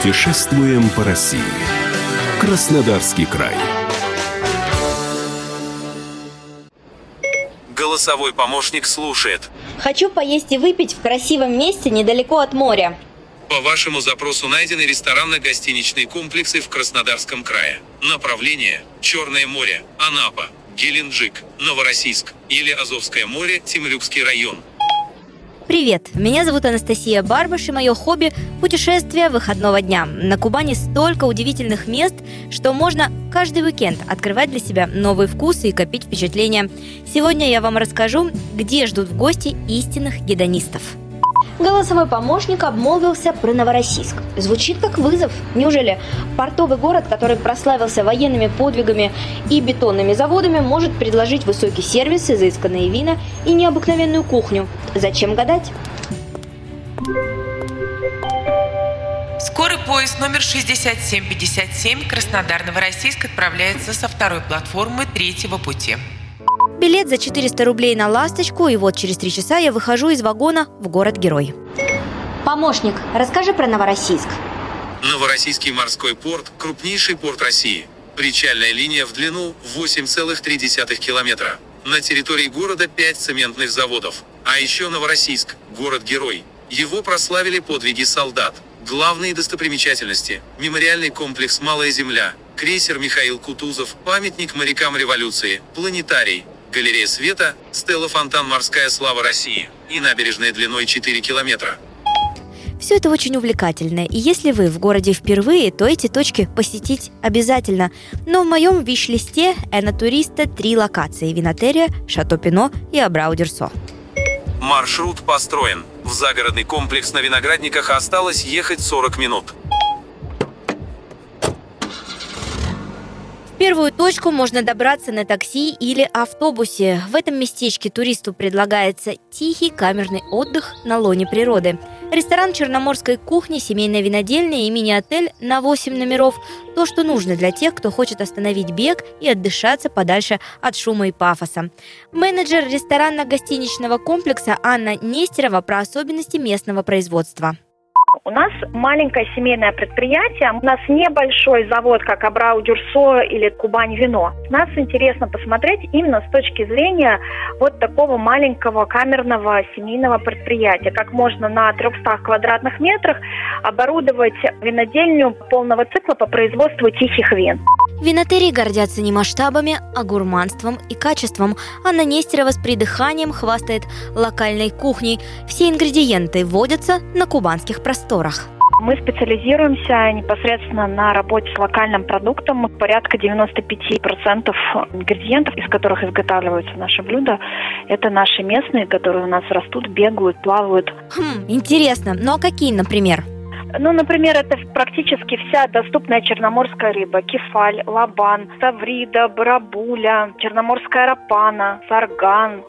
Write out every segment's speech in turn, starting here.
Путешествуем по России. Краснодарский край. Голосовой помощник слушает. Хочу поесть и выпить в красивом месте недалеко от моря. По вашему запросу найдены ресторанно-гостиничные комплексы в Краснодарском крае. Направление – Черное море, Анапа, Геленджик, Новороссийск или Азовское море, Темрюкский район. Привет, меня зовут Анастасия Барбаш, и мое хобби – путешествие выходного дня. На Кубани столько удивительных мест, что можно каждый уикенд открывать для себя новые вкусы и копить впечатления. Сегодня я вам расскажу, где ждут в гости истинных гедонистов. Голосовой помощник обмолвился про Новороссийск. Звучит как вызов. Неужели портовый город, который прославился военными подвигами и бетонными заводами, может предложить высокий сервис, изысканные вина и необыкновенную кухню? Зачем гадать? Скорый поезд номер 6757 Краснодар-Новороссийск отправляется со второй платформы третьего пути. Билет за 400 рублей на «Ласточку», и вот через три часа я выхожу из вагона в город-герой. Помощник, расскажи про Новороссийск. Новороссийский морской порт – крупнейший порт России. Причальная линия в длину 8,3 километра. На территории города 5 цементных заводов. А еще Новороссийск – город-герой. Его прославили подвиги солдат. Главные достопримечательности – мемориальный комплекс «Малая земля», крейсер Михаил Кутузов, памятник морякам революции, планетарий, галерея света, стела фонтан «Морская слава России» и набережная длиной 4 километра. Все это очень увлекательно, и если вы в городе впервые, то эти точки посетить обязательно. Но в моем виш-листе на туриста три локации – Винотерия, Шато Пино и Абрау-Дюрсо. Маршрут построен. В загородный комплекс на Виноградниках осталось ехать 40 минут. В первую точку можно добраться на такси или автобусе. В этом местечке туристу предлагается тихий камерный отдых на лоне природы. Ресторан черноморской кухни, семейная винодельня и мини-отель на 8 номеров – то, что нужно для тех, кто хочет остановить бег и отдышаться подальше от шума и пафоса. Менеджер ресторанно-гостиничного комплекса Анна Нестерова про особенности местного производства. У нас маленькое семейное предприятие, у нас небольшой завод, как Абрау Дюрсо или Кубань Вино. Нас интересно посмотреть именно с точки зрения вот такого маленького камерного семейного предприятия, как можно на 300 квадратных метрах оборудовать винодельню полного цикла по производству тихих вин. Винотерии гордятся не масштабами, а гурманством и качеством. Анна Нестерова с придыханием хвастает локальной кухней. Все ингредиенты вводятся на кубанских просторах. Мы специализируемся непосредственно на работе с локальным продуктом. Порядка 95% ингредиентов, из которых изготавливаются наши блюда, это наши местные, которые у нас растут, бегают, плавают. Хм, интересно. Ну а какие, например? Ну, например, это практически вся доступная черноморская рыба. Кефаль, лабан, ставрида, барабуля, черноморская рапана, сарган.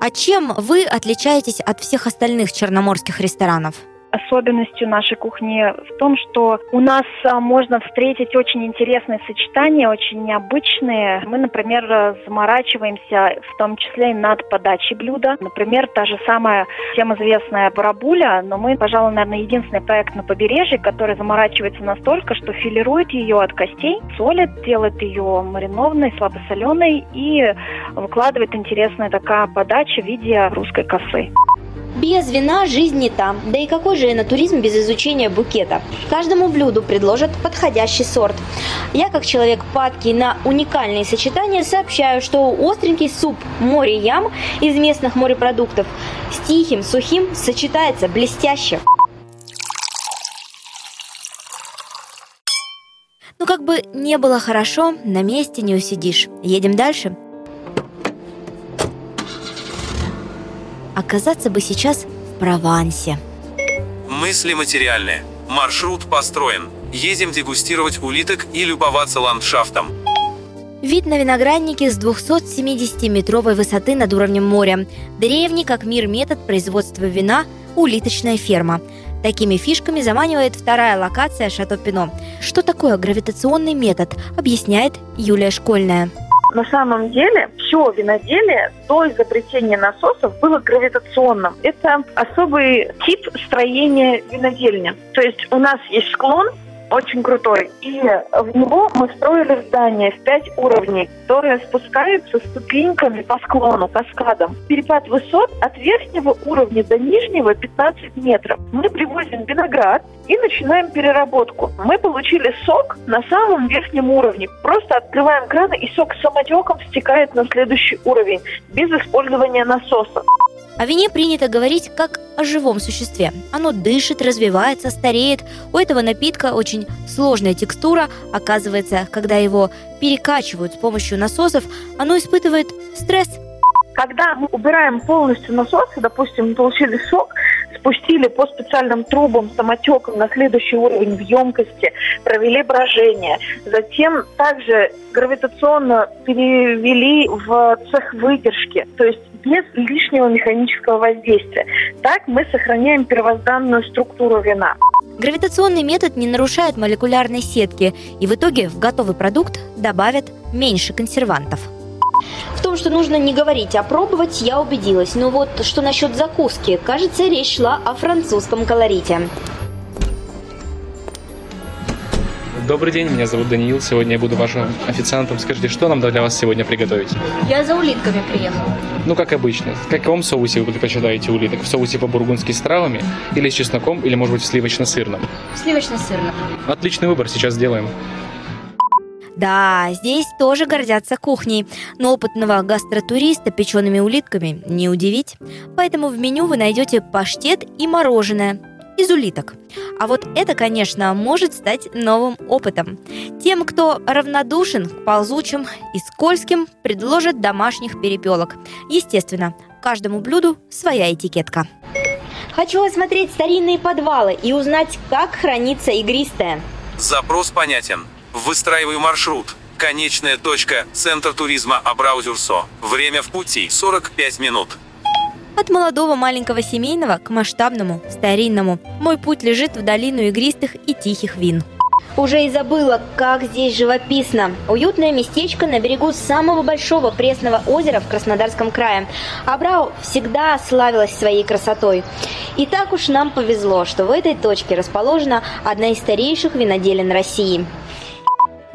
А чем вы отличаетесь от всех остальных черноморских ресторанов? Особенностью нашей кухни в том, что у нас а, можно встретить очень интересные сочетания, очень необычные. Мы, например, заморачиваемся в том числе и над подачей блюда. Например, та же самая всем известная барабуля, но мы, пожалуй, наверное, единственный проект на побережье, который заморачивается настолько, что филирует ее от костей, солит, делает ее маринованной, слабосоленой и выкладывает интересная такая подача в виде русской косы. Без вина жизнь не там. Да и какой же энотуризм без изучения букета? Каждому блюду предложат подходящий сорт. Я, как человек падкий на уникальные сочетания, сообщаю, что остренький суп море ям из местных морепродуктов с тихим, сухим сочетается блестяще. Ну, как бы не было хорошо, на месте не усидишь. Едем дальше. Оказаться бы сейчас в Провансе. Мысли материальные. Маршрут построен. Едем дегустировать улиток и любоваться ландшафтом. Вид на виноградники с 270-метровой высоты над уровнем моря. Древний как мир метод производства вина – улиточная ферма. Такими фишками заманивает вторая локация Шато Пино. Что такое гравитационный метод, объясняет Юлия Школьная. На самом деле все виноделие до изобретения насосов было гравитационным. Это особый тип строения винодельни. То есть у нас есть склон, очень крутой. И в него мы строили здание в пять уровней, которое спускается ступеньками по склону, каскадом. Перепад высот от верхнего уровня до нижнего 15 метров. Мы привозим виноград и начинаем переработку. Мы получили сок на самом верхнем уровне. Просто открываем краны, и сок самотеком стекает на следующий уровень, без использования насоса. О вине принято говорить как о живом существе. Оно дышит, развивается, стареет. У этого напитка очень сложная текстура. Оказывается, когда его перекачивают с помощью насосов, оно испытывает стресс. Когда мы убираем полностью насосы, допустим, получили сок, спустили по специальным трубам самотеком на следующий уровень в емкости, провели брожение. Затем также гравитационно перевели в цех выдержки. То есть без лишнего механического воздействия. Так мы сохраняем первозданную структуру вина. Гравитационный метод не нарушает молекулярной сетки, и в итоге в готовый продукт добавят меньше консервантов. В том, что нужно не говорить, а пробовать, я убедилась. Но вот что насчет закуски? Кажется, речь шла о французском колорите. Добрый день, меня зовут Даниил. Сегодня я буду вашим официантом. Скажите, что нам для вас сегодня приготовить? Я за улитками приехала. Ну, как обычно. В каком соусе вы предпочитаете улиток? В соусе по-бургундски с травами? Или с чесноком? Или, может быть, в сливочно-сырном? Сливочно-сырном. Отличный выбор, сейчас сделаем. Да, здесь тоже гордятся кухней, но опытного гастротуриста печеными улитками не удивить. Поэтому в меню вы найдете паштет и мороженое из улиток. А вот это, конечно, может стать новым опытом. Тем, кто равнодушен к ползучим и скользким, предложат домашних перепелок. Естественно, каждому блюду своя этикетка. Хочу осмотреть старинные подвалы и узнать, как хранится игристое. Запрос понятен. Выстраиваю маршрут. Конечная точка – центр туризма Абраузюрсо. Время в пути – 45 минут. От молодого маленького семейного к масштабному, старинному. Мой путь лежит в долину игристых и тихих вин. Уже и забыла, как здесь живописно. Уютное местечко на берегу самого большого пресного озера в Краснодарском крае. Абрау всегда славилась своей красотой. И так уж нам повезло, что в этой точке расположена одна из старейших виноделин России.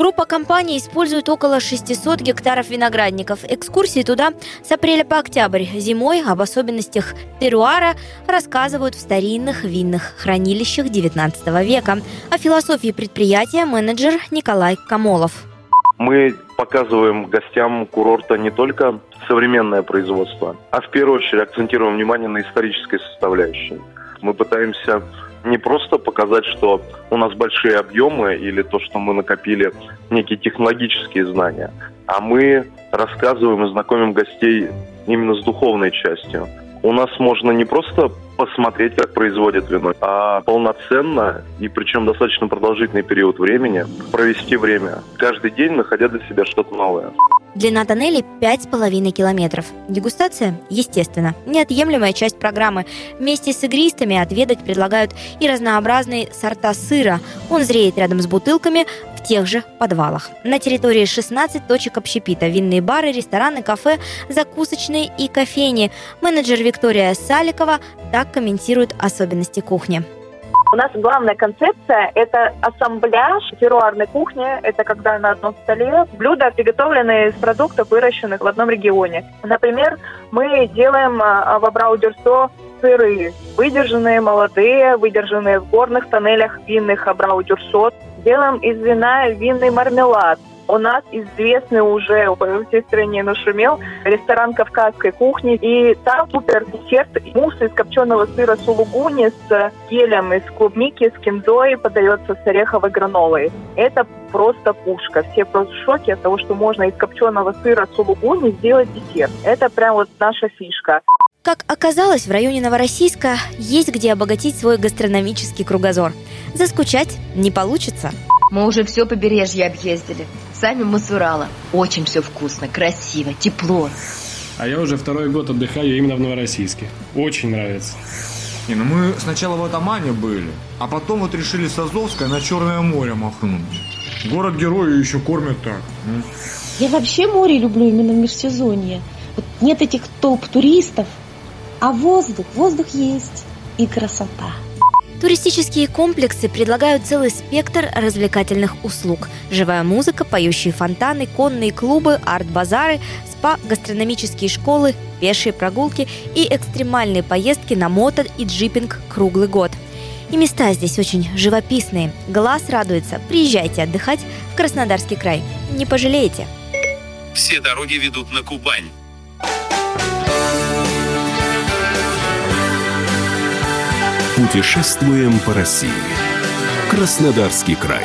Группа компаний использует около 600 гектаров виноградников. Экскурсии туда с апреля по октябрь. Зимой об особенностях теруара рассказывают в старинных винных хранилищах XIX века. О философии предприятия менеджер Николай Камолов. Мы показываем гостям курорта не только современное производство, а в первую очередь акцентируем внимание на исторической составляющей. Мы пытаемся не просто показать, что у нас большие объемы или то, что мы накопили некие технологические знания, а мы рассказываем и знакомим гостей именно с духовной частью. У нас можно не просто посмотреть, как производят вино, а полноценно и причем достаточно продолжительный период времени провести время, каждый день находя для себя что-то новое. Длина тоннелей 5,5 километров. Дегустация, естественно, неотъемлемая часть программы. Вместе с игристами отведать предлагают и разнообразные сорта сыра. Он зреет рядом с бутылками в тех же подвалах. На территории 16 точек общепита. Винные бары, рестораны, кафе, закусочные и кофейни. Менеджер Виктория Саликова так комментирует особенности кухни. У нас главная концепция – это ассамбляж теруарной кухни. Это когда на одном столе блюда, приготовленные из продуктов, выращенных в одном регионе. Например, мы делаем а, в Абрау-Дюрсо сыры, выдержанные молодые, выдержанные в горных тоннелях винных Абрау-Дюрсо. Делаем из вина винный мармелад. У нас известный уже по всей стране нашумел ресторан кавказской кухни. И там супер десерт мусс из копченого сыра сулугуни с гелем из клубники, с кинзой подается с ореховой гранолой. Это просто пушка. Все просто в шоке от того, что можно из копченого сыра сулугуни сделать десерт. Это прям вот наша фишка. Как оказалось, в районе Новороссийска есть где обогатить свой гастрономический кругозор. Заскучать не получится. Мы уже все побережье объездили. Сами мы с Урала. Очень все вкусно, красиво, тепло. А я уже второй год отдыхаю именно в Новороссийске. Очень нравится. Не, ну мы сначала в Атамане были, а потом вот решили с Азовска на Черное море махнуть. Город-герой еще кормят так. Я вообще море люблю именно в межсезонье. Вот нет этих толп туристов, а воздух, воздух есть и красота. Туристические комплексы предлагают целый спектр развлекательных услуг. Живая музыка, поющие фонтаны, конные клубы, арт-базары, спа, гастрономические школы, пешие прогулки и экстремальные поездки на мото и джипинг круглый год. И места здесь очень живописные. Глаз радуется. Приезжайте отдыхать в Краснодарский край. Не пожалеете. Все дороги ведут на Кубань. Путешествуем по России. Краснодарский край.